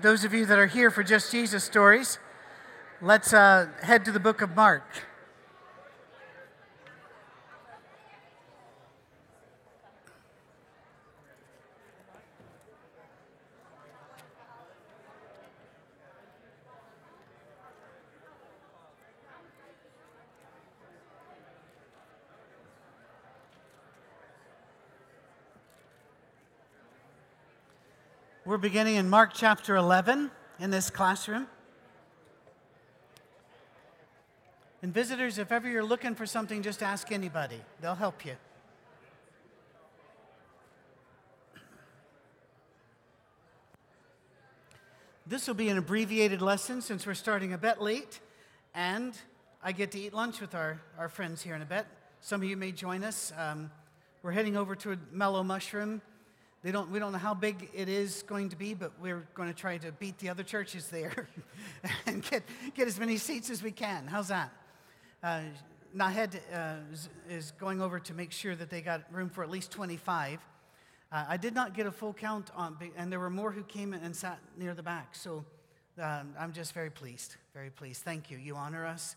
those of you that are here for Just Jesus Stories, let's uh, head to the book of Mark. We're beginning in Mark chapter 11 in this classroom. And visitors, if ever you're looking for something, just ask anybody, they'll help you. This will be an abbreviated lesson since we're starting a bit late, and I get to eat lunch with our, our friends here in a bit. Some of you may join us. Um, we're heading over to a Mellow Mushroom they don't, we don't know how big it is going to be, but we're going to try to beat the other churches there and get, get as many seats as we can. How's that? Uh, Nahed uh, is, going over to make sure that they got room for at least 25. Uh, I did not get a full count on, and there were more who came and sat near the back. So um, I'm just very pleased, very pleased. Thank you. You honor us.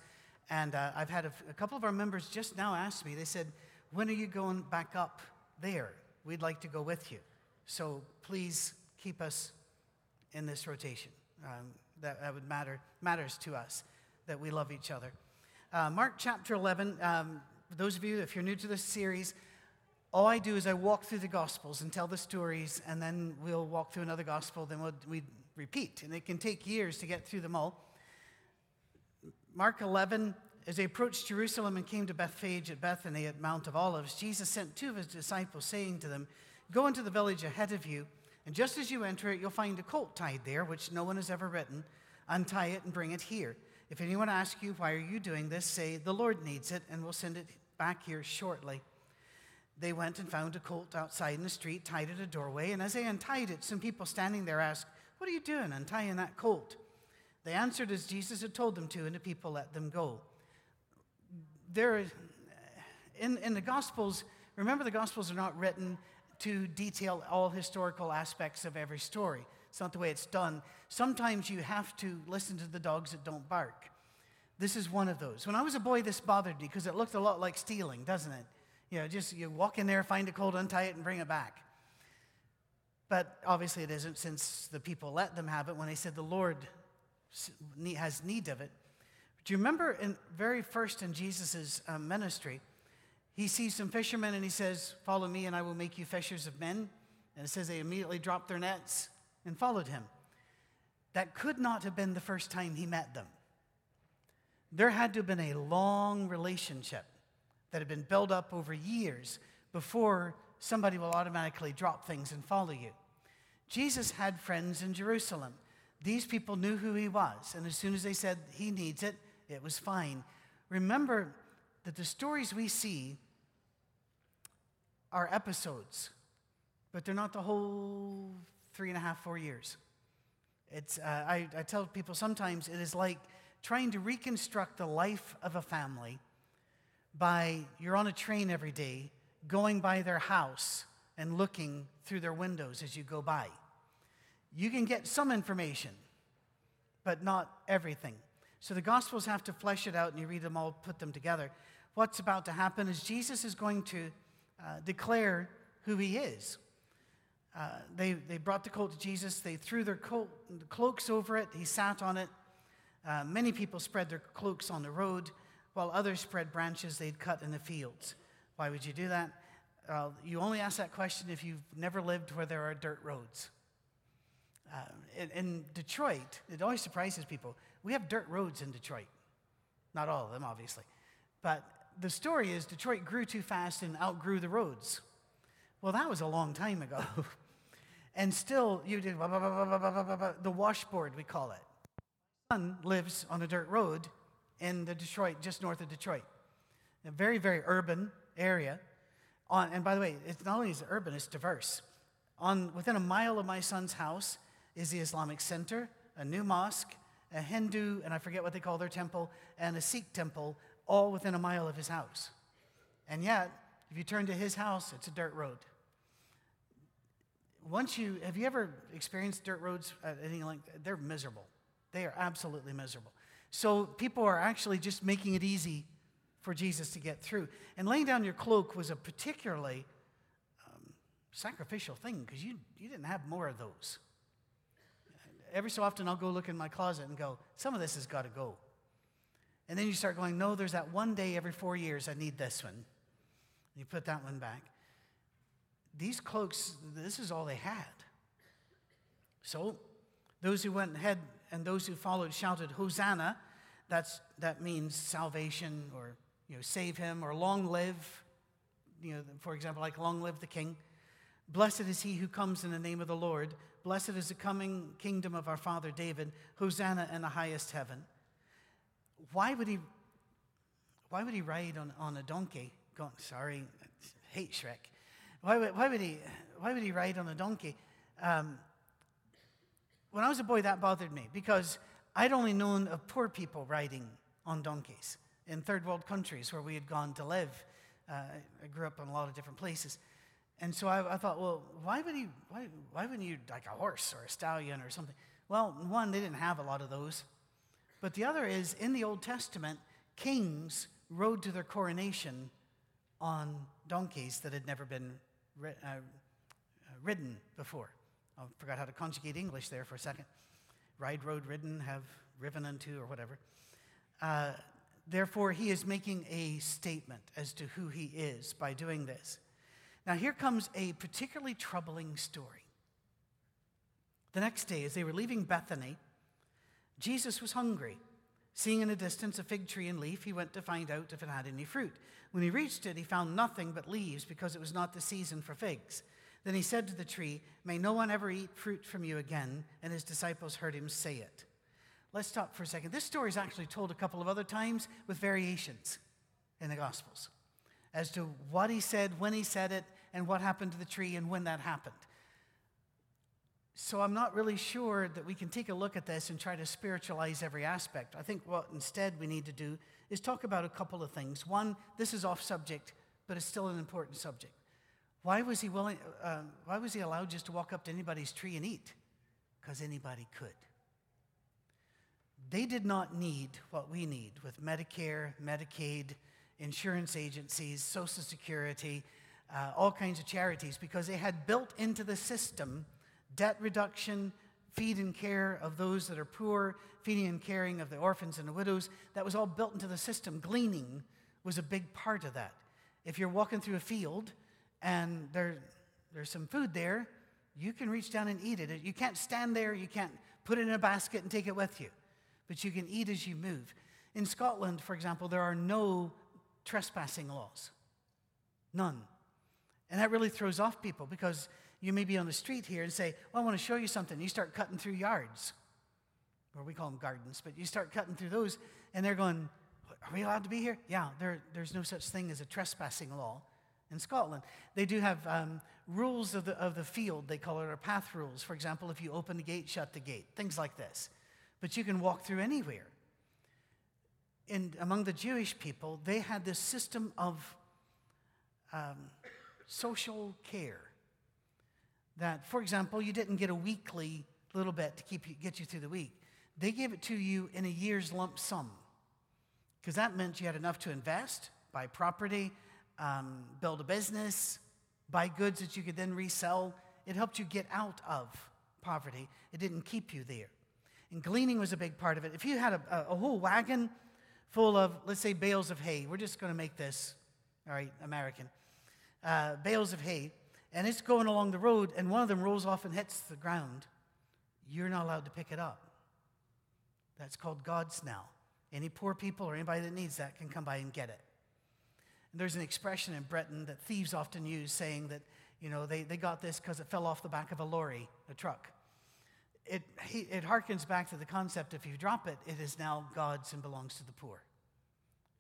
And uh, I've had a, a couple of our members just now ask me, they said, When are you going back up there? We'd like to go with you. So please keep us in this rotation. Um, that, that would matter matters to us that we love each other. Uh, Mark chapter 11. Um, for those of you, if you're new to this series, all I do is I walk through the Gospels and tell the stories, and then we'll walk through another Gospel, then we'll, we repeat. And it can take years to get through them all. Mark 11, as they approached Jerusalem and came to Bethphage at Bethany at Mount of Olives, Jesus sent two of his disciples, saying to them, Go into the village ahead of you, and just as you enter it, you'll find a colt tied there, which no one has ever ridden. Untie it and bring it here. If anyone asks you, Why are you doing this? say, The Lord needs it, and we'll send it back here shortly. They went and found a colt outside in the street, tied at a doorway, and as they untied it, some people standing there asked, What are you doing untying that colt? They answered as Jesus had told them to, and the people let them go. There, in, in the Gospels, remember the Gospels are not written to detail all historical aspects of every story. It's not the way it's done. Sometimes you have to listen to the dogs that don't bark. This is one of those. When I was a boy, this bothered me because it looked a lot like stealing, doesn't it? You know, just you walk in there, find a colt, untie it, and bring it back. But obviously, it isn't since the people let them have it when they said the Lord has need of it. Do you remember in very first in Jesus' um, ministry, he sees some fishermen and he says, Follow me and I will make you fishers of men. And it says they immediately dropped their nets and followed him. That could not have been the first time he met them. There had to have been a long relationship that had been built up over years before somebody will automatically drop things and follow you. Jesus had friends in Jerusalem. These people knew who he was, and as soon as they said he needs it, it was fine. Remember that the stories we see are episodes, but they're not the whole three and a half, four years. It's, uh, I, I tell people sometimes it is like trying to reconstruct the life of a family by you're on a train every day, going by their house and looking through their windows as you go by. You can get some information, but not everything. So the Gospels have to flesh it out and you read them all, put them together. What's about to happen is Jesus is going to uh, declare who he is. Uh, they, they brought the colt to Jesus. They threw their coat, cloaks over it. He sat on it. Uh, many people spread their cloaks on the road, while others spread branches they'd cut in the fields. Why would you do that? You only ask that question if you've never lived where there are dirt roads. Uh, in, in Detroit, it always surprises people. We have dirt roads in Detroit. Not all of them, obviously. But the story is Detroit grew too fast and outgrew the roads. Well, that was a long time ago. and still, you did the washboard, we call it. My son lives on a dirt road in the Detroit, just north of Detroit. A very, very urban area. On, and by the way, it's not only is it urban, it's diverse. On, within a mile of my son's house is the Islamic Center, a new mosque, a Hindu, and I forget what they call their temple, and a Sikh temple all within a mile of his house. And yet, if you turn to his house, it's a dirt road. once you have you ever experienced dirt roads at anything like? They're miserable. They are absolutely miserable. So people are actually just making it easy for Jesus to get through. And laying down your cloak was a particularly um, sacrificial thing because you, you didn't have more of those. Every so often, I'll go look in my closet and go, some of this has got to go. And then you start going, no, there's that one day every four years I need this one. And you put that one back. These cloaks, this is all they had. So those who went ahead and those who followed shouted, Hosanna. That's, that means salvation or you know, save him or long live. You know, for example, like long live the king. Blessed is he who comes in the name of the Lord. Blessed is the coming kingdom of our father David. Hosanna in the highest heaven. Why would he, why would he ride on, on a donkey? Sorry, I hate Shrek. Why would, why would, he, why would he ride on a donkey? Um, when I was a boy, that bothered me because I'd only known of poor people riding on donkeys in third world countries where we had gone to live. Uh, I grew up in a lot of different places. And so I, I, thought, well, why would he, why, why wouldn't you like a horse or a stallion or something? Well, one, they didn't have a lot of those. But the other is, in the Old Testament, kings rode to their coronation on donkeys that had never been ri- uh, ridden before. I forgot how to conjugate English there for a second. Ride, rode, ridden, have riven unto, or whatever. Uh, therefore, he is making a statement as to who he is by doing this. Now, here comes a particularly troubling story. The next day, as they were leaving Bethany, Jesus was hungry. Seeing in the distance a fig tree and leaf, he went to find out if it had any fruit. When he reached it, he found nothing but leaves because it was not the season for figs. Then he said to the tree, May no one ever eat fruit from you again. And his disciples heard him say it. Let's stop for a second. This story is actually told a couple of other times with variations in the Gospels as to what he said, when he said it, and what happened to the tree and when that happened. So I'm not really sure that we can take a look at this and try to spiritualize every aspect. I think what instead we need to do is talk about a couple of things. One, this is off subject, but it's still an important subject. Why was he willing? Uh, why was he allowed just to walk up to anybody's tree and eat? Because anybody could. They did not need what we need with Medicare, Medicaid, insurance agencies, Social Security, uh, all kinds of charities, because they had built into the system debt reduction, feed and care of those that are poor, feeding and caring of the orphans and the widows. That was all built into the system. Gleaning was a big part of that. If you're walking through a field and there, there's some food there, you can reach down and eat it. You can't stand there, you can't put it in a basket and take it with you, but you can eat as you move. In Scotland, for example, there are no trespassing laws. None. And that really throws off people because you may be on the street here and say, Well, I want to show you something. You start cutting through yards, or we call them gardens, but you start cutting through those, and they're going, Are we allowed to be here? Yeah, there, there's no such thing as a trespassing law in Scotland. They do have um, rules of the, of the field, they call it, or path rules. For example, if you open the gate, shut the gate, things like this. But you can walk through anywhere. And among the Jewish people, they had this system of um, social care. That, for example, you didn't get a weekly little bit to keep you, get you through the week. They gave it to you in a year's lump sum because that meant you had enough to invest, buy property, um, build a business, buy goods that you could then resell. It helped you get out of poverty. It didn't keep you there. And gleaning was a big part of it. If you had a, a whole wagon full of, let's say, bales of hay, we're just going to make this, all right, American, uh, bales of hay, and it's going along the road, and one of them rolls off and hits the ground, you're not allowed to pick it up. That's called God's now. Any poor people or anybody that needs that can come by and get it. And there's an expression in Britain that thieves often use saying that, you know, they, they got this because it fell off the back of a lorry, a truck. It, it harkens back to the concept if you drop it, it is now God's and belongs to the poor.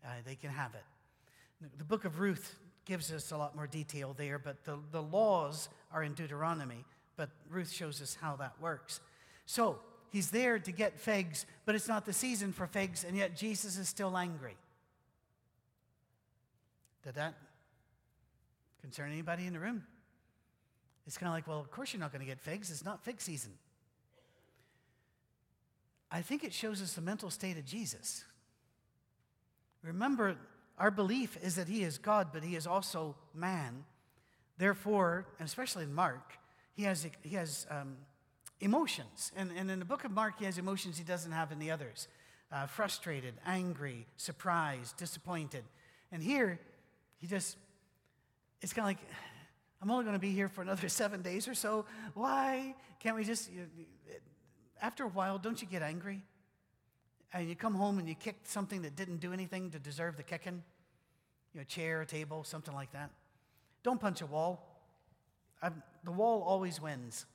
Uh, they can have it. The book of Ruth gives us a lot more detail there, but the, the laws are in Deuteronomy, but Ruth shows us how that works. So he's there to get figs, but it's not the season for figs, and yet Jesus is still angry. Did that concern anybody in the room? It's kind of like, well, of course you're not going to get figs. It's not fig season. I think it shows us the mental state of Jesus. Remember, our belief is that he is God, but he is also man. Therefore, and especially in Mark, he has, he has um, emotions. And, and in the book of Mark, he has emotions he doesn't have in the others uh, frustrated, angry, surprised, disappointed. And here, he just, it's kind of like, I'm only going to be here for another seven days or so. Why can't we just, you, after a while, don't you get angry? And you come home and you kick something that didn't do anything to deserve the kicking? You know, a chair, a table, something like that. Don't punch a wall. I've, the wall always wins.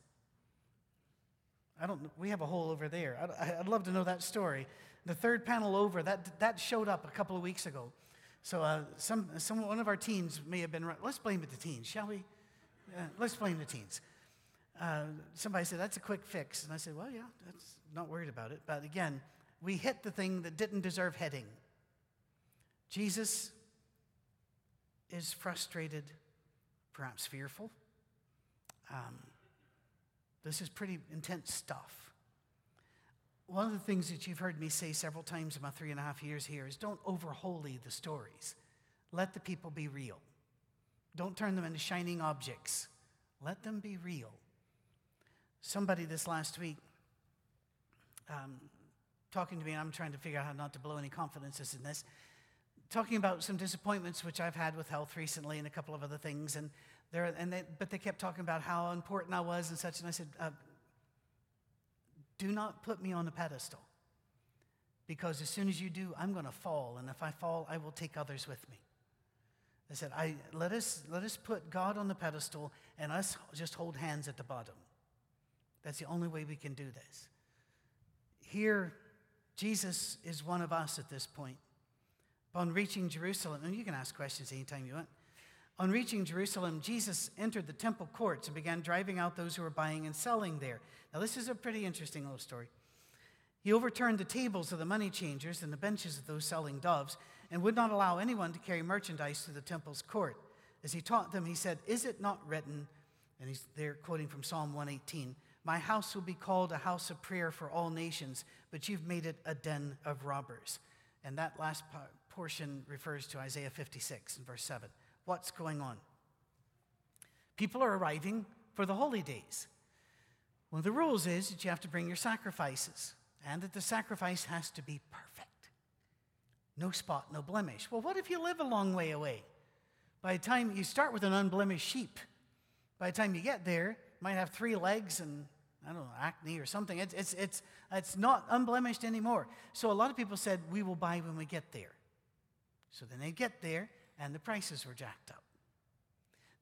I don't, we have a hole over there. I'd, I'd, love to know that story. The third panel over, that, that showed up a couple of weeks ago. So uh, some, some, one of our teens may have been, let's blame it the teens, shall we? Uh, let's blame the teens. Uh, somebody said, that's a quick fix. And I said, well, yeah, that's not worried about it. But again, we hit the thing that didn't deserve hitting. Jesus is frustrated, perhaps fearful. Um, this is pretty intense stuff. One of the things that you've heard me say several times in my three and a half years here is don't overholy the stories. Let the people be real. Don't turn them into shining objects. Let them be real. Somebody this last week um, talking to me, and I'm trying to figure out how not to blow any confidences in this, talking about some disappointments which I've had with health recently and a couple of other things. And, there, and they, but they kept talking about how important I was and such. And I said, uh, do not put me on a pedestal. Because as soon as you do, I'm going to fall. And if I fall, I will take others with me. I said, I, let, us, let us put God on the pedestal and us just hold hands at the bottom. That's the only way we can do this. Here, Jesus is one of us at this point. Upon reaching Jerusalem, and you can ask questions anytime you want. On reaching Jerusalem, Jesus entered the temple courts and began driving out those who were buying and selling there. Now, this is a pretty interesting little story. He overturned the tables of the money changers and the benches of those selling doves and would not allow anyone to carry merchandise to the temple's court. As he taught them, he said, Is it not written? And he's there quoting from Psalm 118 My house will be called a house of prayer for all nations, but you've made it a den of robbers. And that last portion refers to Isaiah 56 and verse 7. What's going on? People are arriving for the holy days. One of the rules is that you have to bring your sacrifices and that the sacrifice has to be perfect. No spot, no blemish. Well, what if you live a long way away? By the time you start with an unblemished sheep, by the time you get there, might have three legs and I don't know, acne or something. It's, it's, it's, it's not unblemished anymore. So a lot of people said, We will buy when we get there. So then they get there, and the prices were jacked up.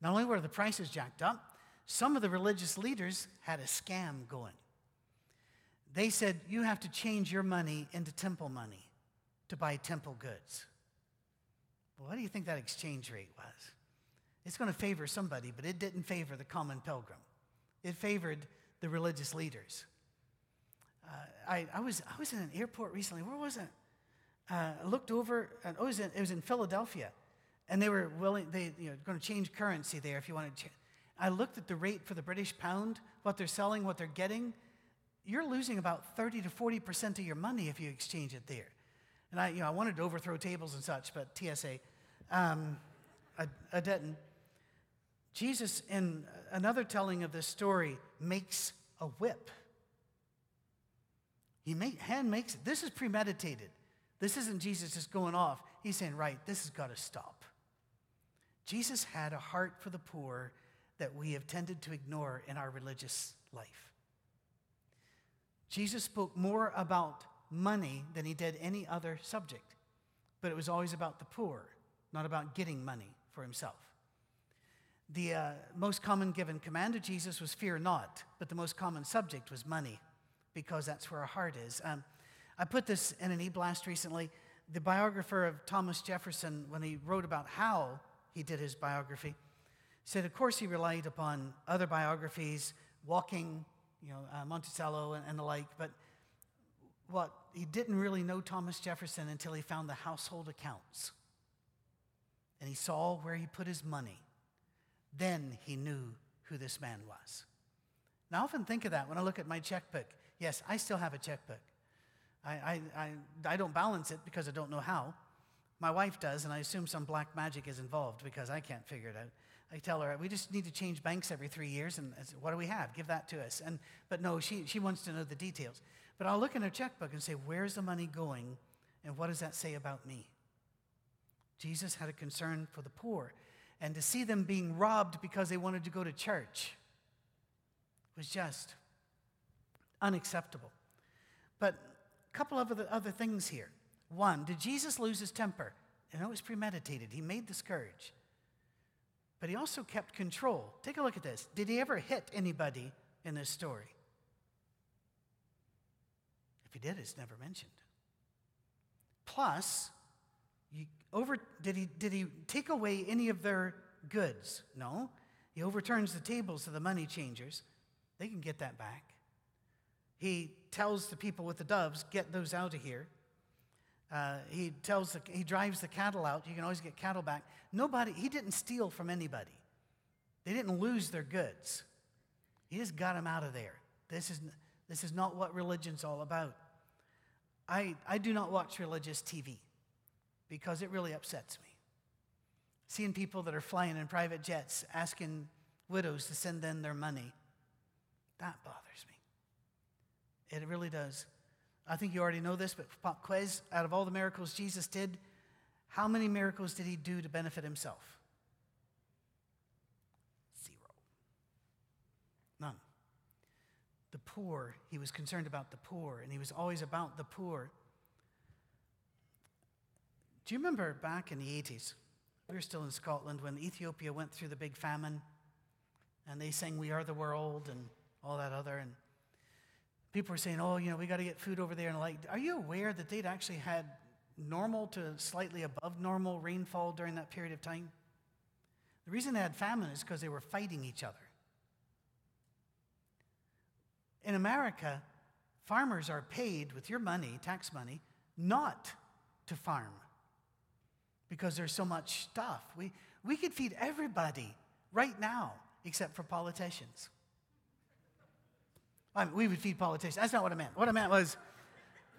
Not only were the prices jacked up, some of the religious leaders had a scam going. They said, You have to change your money into temple money to buy temple goods. Well, what do you think that exchange rate was? It's going to favor somebody, but it didn't favor the common pilgrim. It favored the religious leaders. Uh, I, I, was, I was in an airport recently. Where was it? Uh, I looked over, and it was, in, it was in Philadelphia, and they were willing, they, you know, going to change currency there if you wanted to. I looked at the rate for the British pound, what they're selling, what they're getting. You're losing about 30 to 40% of your money if you exchange it there. And I, you know, I wanted to overthrow tables and such, but TSA, um, I, I didn't. Jesus, in another telling of this story, makes a whip. He hand makes it. This is premeditated. This isn't Jesus just going off. He's saying, right, this has got to stop. Jesus had a heart for the poor that we have tended to ignore in our religious life. Jesus spoke more about money than he did any other subject, but it was always about the poor, not about getting money for himself. The uh, most common given command of Jesus was fear not, but the most common subject was money, because that's where our heart is. Um, I put this in an e blast recently. The biographer of Thomas Jefferson, when he wrote about how he did his biography, said, of course, he relied upon other biographies, walking, you know, uh, Monticello and, and the like, but what he didn't really know Thomas Jefferson until he found the household accounts. And he saw where he put his money. Then he knew who this man was. Now, I often think of that when I look at my checkbook. Yes, I still have a checkbook. I, I, I, I don't balance it because I don't know how. My wife does, and I assume some black magic is involved because I can't figure it out. I tell her, we just need to change banks every three years, and say, what do we have? Give that to us. And, but no, she, she wants to know the details. But I'll look in her checkbook and say, where's the money going, and what does that say about me? Jesus had a concern for the poor, and to see them being robbed because they wanted to go to church was just unacceptable. But a couple of other, things here. One, did Jesus lose his temper? And it was premeditated. He made the scourge. But he also kept control. Take a look at this. Did he ever hit anybody in this story? If he did, it's never mentioned. Plus, over, did, he, did he take away any of their goods? No. He overturns the tables of the money changers. They can get that back. He tells the people with the doves, get those out of here. Uh, he tells the, he drives the cattle out. You can always get cattle back. Nobody, he didn't steal from anybody. They didn't lose their goods. He just got them out of there. This is, this is not what religion's all about. I, I do not watch religious TV because it really upsets me. Seeing people that are flying in private jets asking widows to send in their money, that bothers me. It really does. I think you already know this, but pop quiz out of all the miracles Jesus did, how many miracles did he do to benefit himself? Zero. None. The poor, he was concerned about the poor, and he was always about the poor. Do you remember back in the 80s? We were still in Scotland when Ethiopia went through the big famine, and they sang We Are the World and all that other. And people were saying, oh, you know, we got to get food over there. And like, are you aware that they'd actually had normal to slightly above normal rainfall during that period of time? The reason they had famine is because they were fighting each other. In America, farmers are paid with your money, tax money, not to farm because there's so much stuff. We, we could feed everybody right now except for politicians. I mean, we would feed politicians. That's not what I meant. What I meant was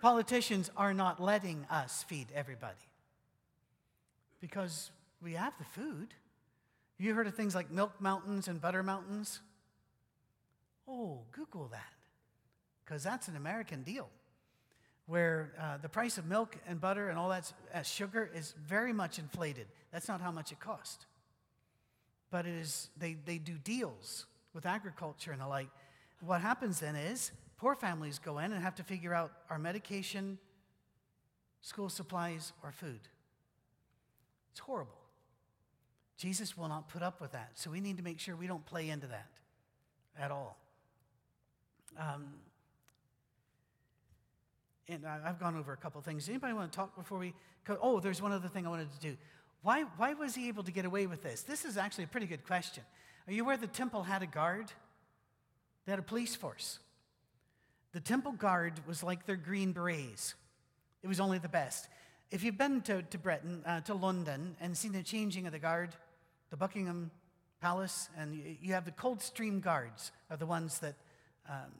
politicians are not letting us feed everybody because we have the food. You heard of things like milk mountains and butter mountains? Oh, Google that because that's an American deal where uh, the price of milk and butter and all that uh, sugar is very much inflated. That's not how much it costs. But it is, they, they do deals with agriculture and the like what happens then is poor families go in and have to figure out our medication, school supplies, or food. It's horrible. Jesus will not put up with that. So we need to make sure we don't play into that at all. Um, and I've gone over a couple things. Anybody want to talk before we? Oh, there's one other thing I wanted to do. Why, why was he able to get away with this? This is actually a pretty good question. Are you aware the temple had a guard? They had a police force. The temple guard was like their green berets. It was only the best. If you've been to, to Britain, uh, to London, and seen the changing of the guard, the Buckingham Palace, and you, you have the Coldstream Guards are the ones that, um,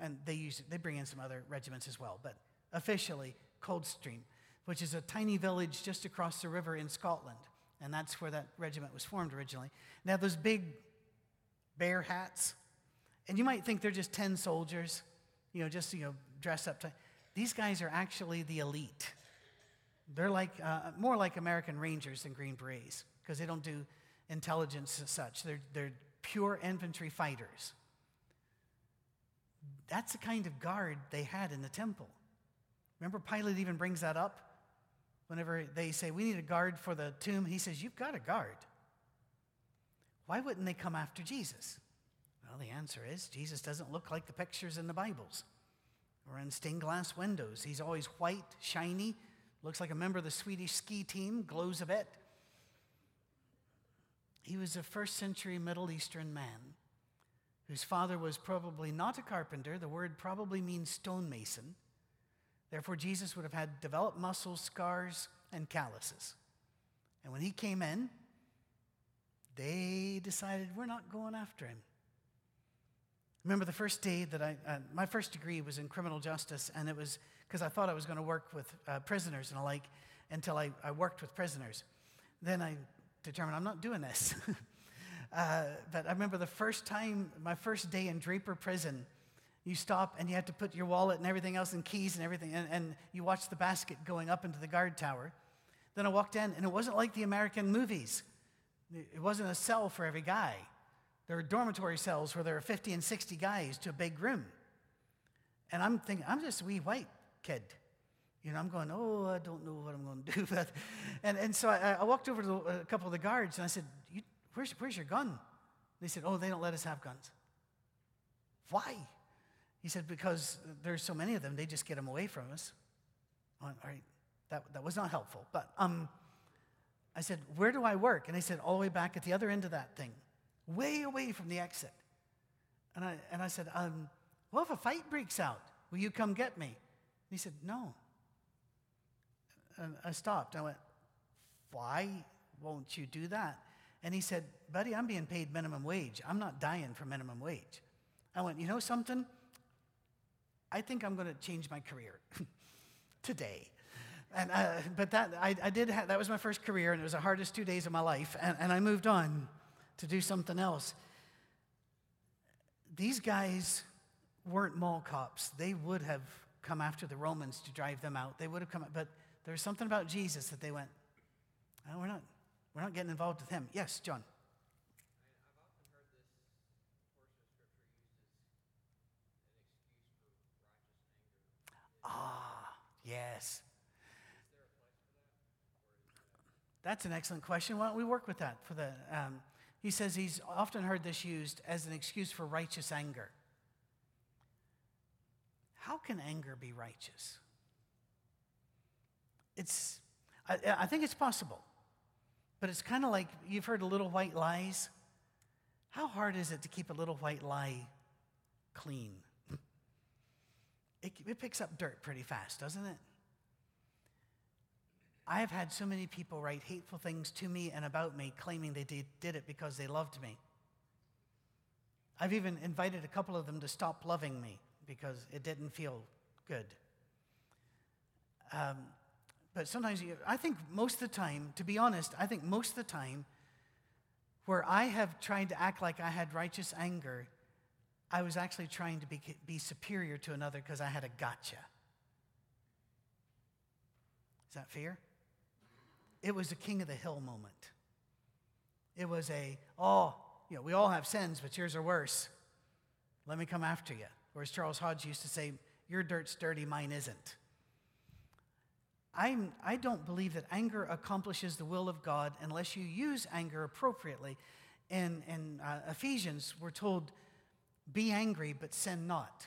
and they use they bring in some other regiments as well, but officially Coldstream, which is a tiny village just across the river in Scotland, and that's where that regiment was formed originally. Now those big bear hats and you might think they're just 10 soldiers, you know, just, you know, dressed up. To, these guys are actually the elite. They're like, uh, more like American Rangers than Green Berets because they don't do intelligence as such. They're, they're pure infantry fighters. That's the kind of guard they had in the temple. Remember, Pilate even brings that up whenever they say, We need a guard for the tomb. He says, You've got a guard. Why wouldn't they come after Jesus? Well, the answer is Jesus doesn't look like the pictures in the Bibles or in stained glass windows. He's always white, shiny, looks like a member of the Swedish ski team, glows a bit. He was a first century Middle Eastern man whose father was probably not a carpenter. The word probably means stonemason. Therefore, Jesus would have had developed muscles, scars, and calluses. And when he came in, they decided we're not going after him. Remember the first day that I, uh, my first degree was in criminal justice, and it was because I thought I was going to work with uh, prisoners and the like until I, I worked with prisoners. Then I determined I'm not doing this. uh, but I remember the first time, my first day in Draper Prison, you stop and you have to put your wallet and everything else and keys and everything, and, and you watch the basket going up into the guard tower. Then I walked in, and it wasn't like the American movies. It wasn't a cell for every guy. There were dormitory cells where there were 50 and 60 guys to a big room. And I'm thinking, I'm just a wee white kid. You know, I'm going, oh, I don't know what I'm going to do. But, and, and so I, I walked over to a couple of the guards and I said, where's, where's your gun? They said, oh, they don't let us have guns. Why? He said, because there's so many of them, they just get them away from us. All right, that, that was not helpful. But um, I said, where do I work? And they said, all the way back at the other end of that thing, way away from the exit. And I, and I said, um, well, if a fight breaks out, will you come get me? And he said, no. And I stopped. I went, why won't you do that? And he said, buddy, I'm being paid minimum wage. I'm not dying for minimum wage. I went, you know something? I think I'm going to change my career today. And, uh, but that, I, I did that was my first career, and it was the hardest two days of my life. And, and I moved on to do something else. These guys weren't mall cops. They would have come after the Romans to drive them out. They would have come, but there was something about Jesus that they went, oh, we're not, we're not getting involved with him. Yes, John. Ah, yes. That's an excellent question. Why don't we work with that for the? Um, he says he's often heard this used as an excuse for righteous anger. How can anger be righteous? It's, I, I think it's possible, but it's kind of like you've heard of little white lies. How hard is it to keep a little white lie clean? It, it picks up dirt pretty fast, doesn't it? I have had so many people write hateful things to me and about me, claiming they did, did it because they loved me. I've even invited a couple of them to stop loving me because it didn't feel good. Um, but sometimes, you, I think most of the time, to be honest, I think most of the time, where I have tried to act like I had righteous anger, I was actually trying to be, be superior to another because I had a gotcha. Is that fair? It was a king of the hill moment. It was a, oh, you know, we all have sins, but yours are worse. Let me come after you. Whereas Charles Hodge used to say, your dirt's dirty, mine isn't. I'm, I don't believe that anger accomplishes the will of God unless you use anger appropriately. In, in uh, Ephesians, we're told, be angry, but sin not.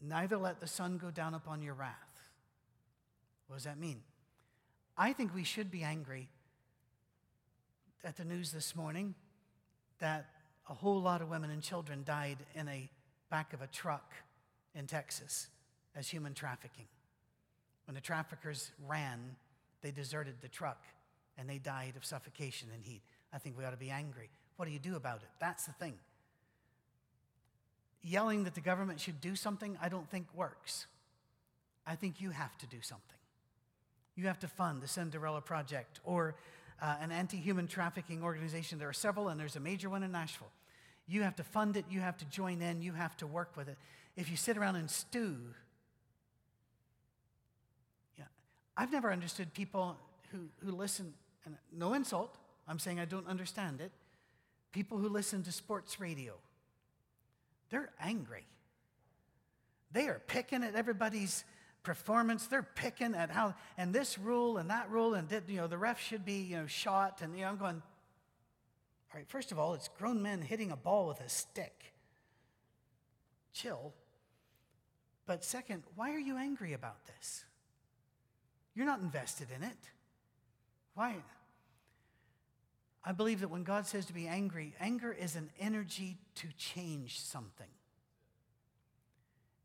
Neither let the sun go down upon your wrath. What does that mean? I think we should be angry at the news this morning that a whole lot of women and children died in a back of a truck in Texas as human trafficking. When the traffickers ran, they deserted the truck and they died of suffocation and heat. I think we ought to be angry. What do you do about it? That's the thing. Yelling that the government should do something, I don't think works. I think you have to do something. You have to fund the Cinderella Project or uh, an anti human trafficking organization. There are several, and there's a major one in Nashville. You have to fund it, you have to join in, you have to work with it. If you sit around and stew, yeah, I've never understood people who, who listen, and no insult, I'm saying I don't understand it. People who listen to sports radio, they're angry. They are picking at everybody's performance. They're picking at how, and this rule and that rule, and you know, the ref should be, you know, shot. And, you know, I'm going, all right, first of all, it's grown men hitting a ball with a stick. Chill. But second, why are you angry about this? You're not invested in it. Why? I believe that when God says to be angry, anger is an energy to change something.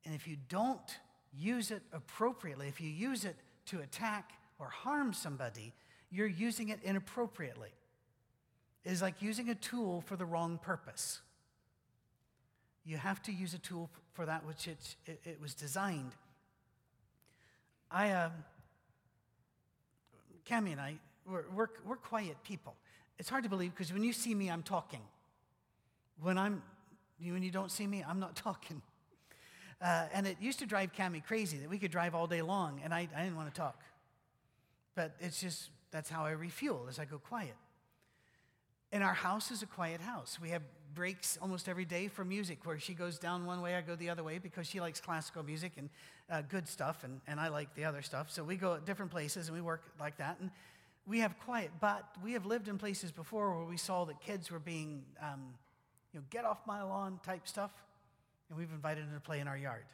And if you don't use it appropriately, if you use it to attack or harm somebody, you're using it inappropriately. It is like using a tool for the wrong purpose. You have to use a tool for that which it, it, it was designed. I, uh, Cami and I, we're, we're, we're quiet people. It's hard to believe because when you see me, I'm talking. When, I'm, when you don't see me, I'm not talking. Uh, and it used to drive Cami crazy that we could drive all day long, and I, I didn't want to talk. But it's just, that's how I refuel as I go quiet. And our house is a quiet house. We have breaks almost every day for music where she goes down one way, I go the other way because she likes classical music and uh, good stuff, and, and I like the other stuff. So we go at different places and we work like that. And we have quiet, but we have lived in places before where we saw that kids were being, um, you know, get off my lawn type stuff, and we've invited them to play in our yard.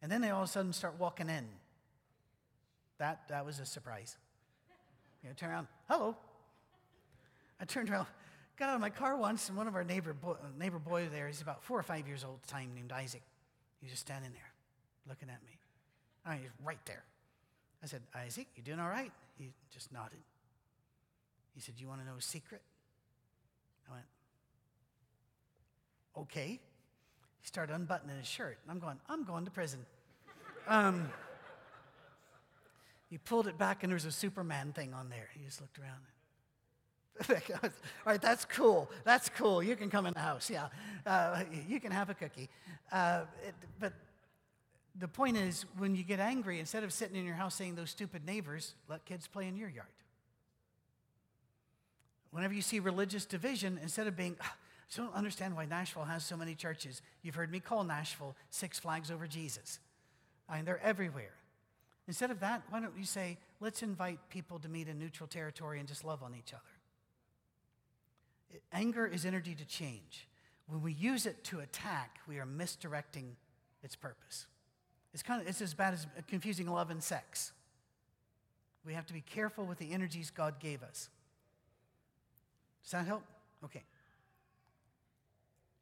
And then they all of a sudden start walking in. That, that was a surprise. You know, turn around, hello. I turned around, got out of my car once, and one of our neighbor, boy, neighbor boy there, he's about four or five years old time, named Isaac. He was just standing there, looking at me. I mean, right there. I said, Isaac, you doing all right? He just nodded. He said, You want to know a secret? I went, Okay. He started unbuttoning his shirt. And I'm going, I'm going to prison. um, he pulled it back, and there was a Superman thing on there. He just looked around. All right, that's cool. That's cool. You can come in the house. Yeah, uh, you can have a cookie. Uh, it, but the point is, when you get angry, instead of sitting in your house saying those stupid neighbors, let kids play in your yard. Whenever you see religious division, instead of being, ah, I don't understand why Nashville has so many churches. You've heard me call Nashville Six Flags Over Jesus. I mean, they're everywhere. Instead of that, why don't you say, let's invite people to meet in neutral territory and just love on each other? Anger is energy to change. When we use it to attack, we are misdirecting its purpose. It's, kind of, it's as bad as confusing love and sex. We have to be careful with the energies God gave us. Does that help? Okay.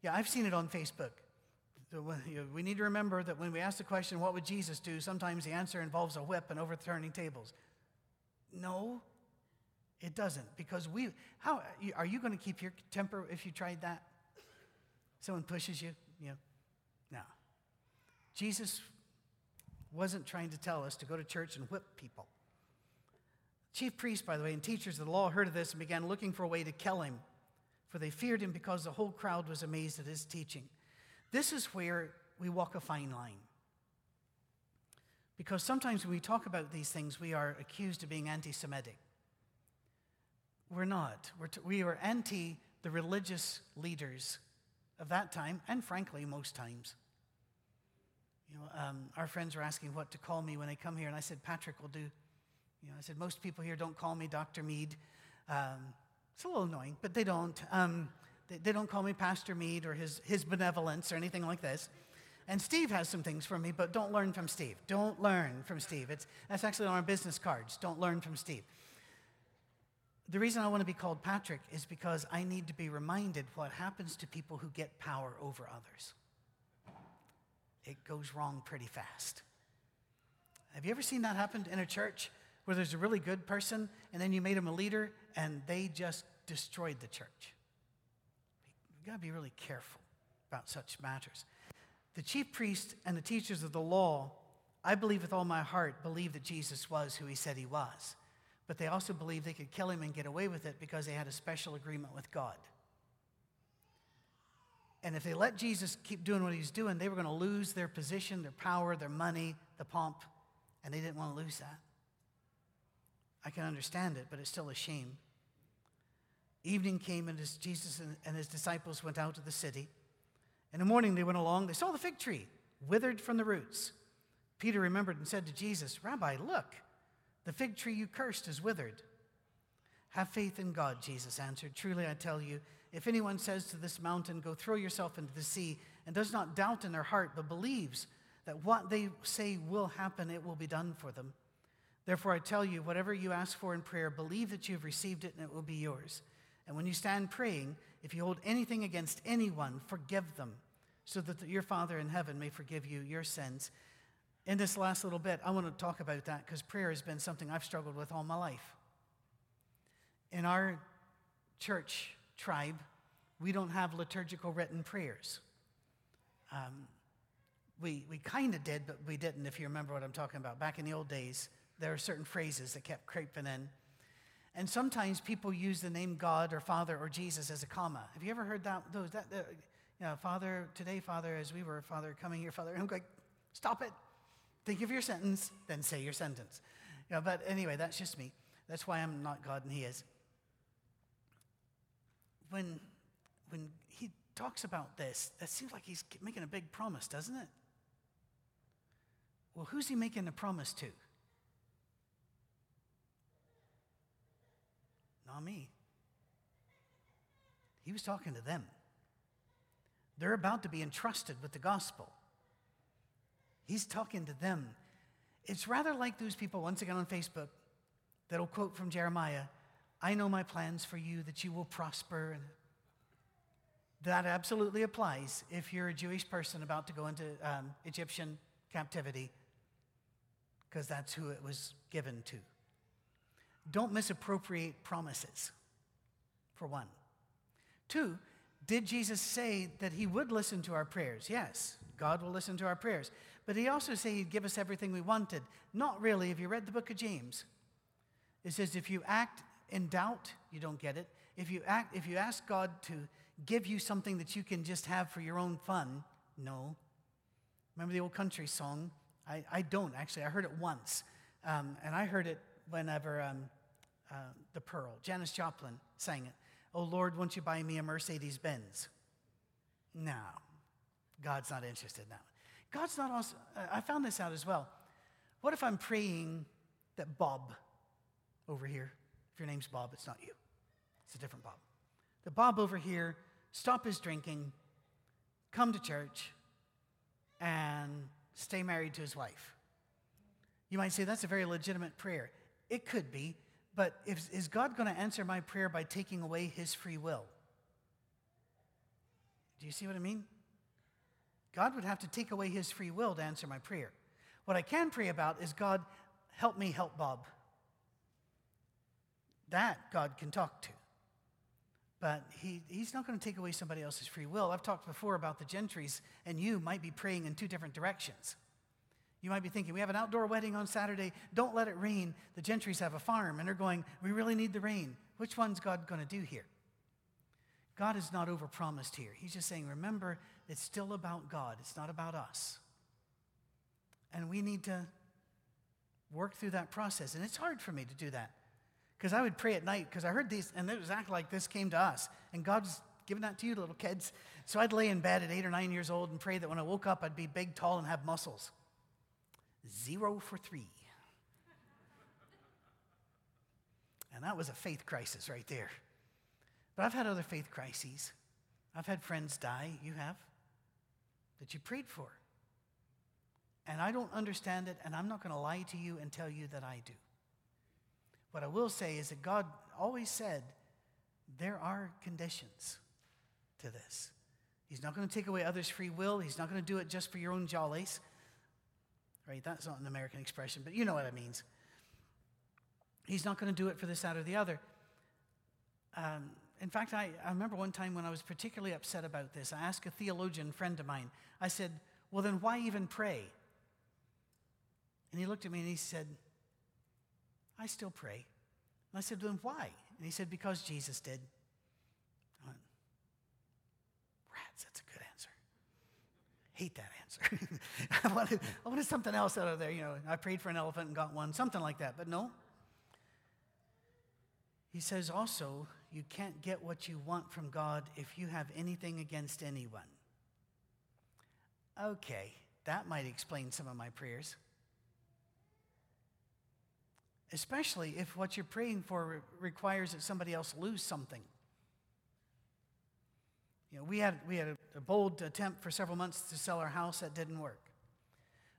Yeah, I've seen it on Facebook. We need to remember that when we ask the question, what would Jesus do? Sometimes the answer involves a whip and overturning tables. No, it doesn't. Because we, how, are you going to keep your temper if you tried that? Someone pushes you? You know, no. Jesus wasn't trying to tell us to go to church and whip people. Chief priests, by the way, and teachers of the law heard of this and began looking for a way to kill him, for they feared him because the whole crowd was amazed at his teaching. This is where we walk a fine line. Because sometimes when we talk about these things, we are accused of being anti Semitic. We're not. We're t- we are anti the religious leaders of that time, and frankly, most times. You know, um, our friends were asking what to call me when they come here, and I said, Patrick will do. You know, I said, most people here don't call me Dr. Mead. Um, it's a little annoying, but they don't. Um, they, they, don't call me Pastor Mead or his, his benevolence or anything like this. And Steve has some things for me, but don't learn from Steve. Don't learn from Steve. It's, that's actually on our business cards. Don't learn from Steve. The reason I want to be called Patrick is because I need to be reminded what happens to people who get power over others. It goes wrong pretty fast. Have you ever seen that happen in a church where there's a really good person and then you made them a leader and they just destroyed the church? You've got to be really careful about such matters. The chief priests and the teachers of the law, I believe with all my heart, believe that Jesus was who he said he was but they also believed they could kill him and get away with it because they had a special agreement with God. And if they let Jesus keep doing what he's doing, they were going to lose their position, their power, their money, the pomp, and they didn't want to lose that. I can understand it, but it's still a shame. Evening came, and as Jesus and his disciples went out to the city. In the morning, they went along. They saw the fig tree withered from the roots. Peter remembered and said to Jesus, Rabbi, look, the fig tree you cursed is withered. Have faith in God, Jesus answered. Truly, I tell you, if anyone says to this mountain, Go throw yourself into the sea, and does not doubt in their heart, but believes that what they say will happen, it will be done for them. Therefore, I tell you, whatever you ask for in prayer, believe that you have received it and it will be yours. And when you stand praying, if you hold anything against anyone, forgive them, so that your Father in heaven may forgive you your sins in this last little bit, I want to talk about that because prayer has been something I've struggled with all my life. In our church tribe, we don't have liturgical written prayers. Um, we we kind of did, but we didn't, if you remember what I'm talking about. Back in the old days, there are certain phrases that kept creeping in. And sometimes people use the name God or Father or Jesus as a comma. Have you ever heard that? Those that, uh, you know, Father today, Father, as we were, Father coming here, Father. I'm like, stop it. Think of your sentence, then say your sentence. You know, but anyway, that's just me. That's why I'm not God and He is. When when He talks about this, that seems like He's making a big promise, doesn't it? Well, who's He making the promise to? Not me. He was talking to them. They're about to be entrusted with the gospel. He's talking to them. It's rather like those people, once again on Facebook, that'll quote from Jeremiah I know my plans for you that you will prosper. That absolutely applies if you're a Jewish person about to go into um, Egyptian captivity, because that's who it was given to. Don't misappropriate promises, for one. Two, did Jesus say that he would listen to our prayers? Yes, God will listen to our prayers. But he also said he'd give us everything we wanted. Not really. If you read the book of James, it says if you act in doubt, you don't get it. If you act, if you ask God to give you something that you can just have for your own fun, no. Remember the old country song? I, I don't actually. I heard it once, um, and I heard it whenever um, uh, the Pearl, Janis Joplin sang it. Oh Lord, won't you buy me a Mercedes Benz? No, God's not interested in that. God's not also, I found this out as well. What if I'm praying that Bob over here, if your name's Bob, it's not you, it's a different Bob. The Bob over here stop his drinking, come to church, and stay married to his wife. You might say that's a very legitimate prayer. It could be, but if, is God going to answer my prayer by taking away his free will? Do you see what I mean? God would have to take away his free will to answer my prayer. What I can pray about is God, help me help Bob. That God can talk to. But he, he's not going to take away somebody else's free will. I've talked before about the Gentrys, and you might be praying in two different directions. You might be thinking, we have an outdoor wedding on Saturday. Don't let it rain. The Gentrys have a farm, and they're going, we really need the rain. Which one's God going to do here? God is not overpromised here. He's just saying, remember, it's still about God, it's not about us. And we need to work through that process. And it's hard for me to do that because I would pray at night because I heard these, and it was exactly like this came to us. And God's giving that to you, little kids. So I'd lay in bed at eight or nine years old and pray that when I woke up, I'd be big, tall, and have muscles. Zero for three. And that was a faith crisis right there. But I've had other faith crises. I've had friends die, you have, that you prayed for. And I don't understand it, and I'm not going to lie to you and tell you that I do. What I will say is that God always said there are conditions to this. He's not going to take away others' free will. He's not going to do it just for your own jollies. Right? That's not an American expression, but you know what it means. He's not going to do it for this, that, or the other. Um, in fact, I, I remember one time when I was particularly upset about this. I asked a theologian friend of mine, I said, Well, then why even pray? And he looked at me and he said, I still pray. And I said, Then why? And he said, Because Jesus did. Went, Rats, that's a good answer. Hate that answer. I, wanted, I wanted something else out of there. You know, I prayed for an elephant and got one, something like that. But no. He says also, you can't get what you want from God if you have anything against anyone. Okay, that might explain some of my prayers. Especially if what you're praying for requires that somebody else lose something. You know, we had, we had a, a bold attempt for several months to sell our house that didn't work.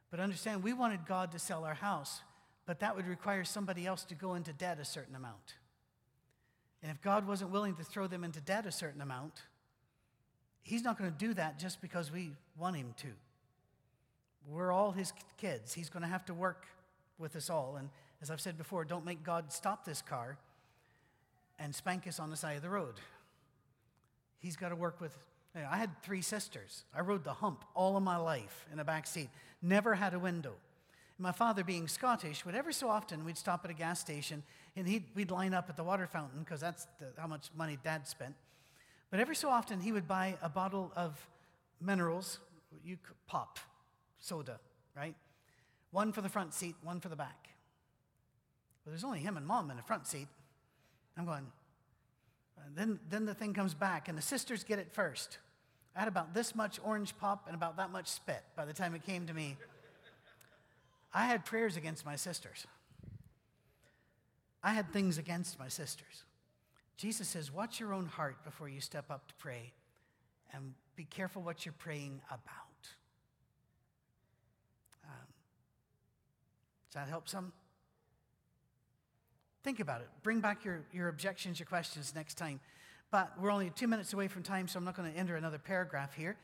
But understand, we wanted God to sell our house, but that would require somebody else to go into debt a certain amount. And if God wasn't willing to throw them into debt a certain amount, He's not going to do that just because we want Him to. We're all His kids. He's going to have to work with us all. And as I've said before, don't make God stop this car. and spank us on the side of the road. He's got to work with. You know, I had three sisters. I rode the hump all of my life in the back seat. Never had a window. My father, being Scottish, would every so often we'd stop at a gas station and we'd line up at the water fountain because that's the, how much money Dad spent. But every so often he would buy a bottle of minerals, you pop soda, right? One for the front seat, one for the back. Well, there's only him and mom in the front seat. I'm going, uh, then, then the thing comes back, and the sisters get it first. I had about this much orange pop and about that much spit by the time it came to me. I had prayers against my sisters. I had things against my sisters. Jesus says, Watch your own heart before you step up to pray, and be careful what you're praying about. Um, does that help some? Think about it. Bring back your, your objections, your questions next time. But we're only two minutes away from time, so I'm not going to enter another paragraph here.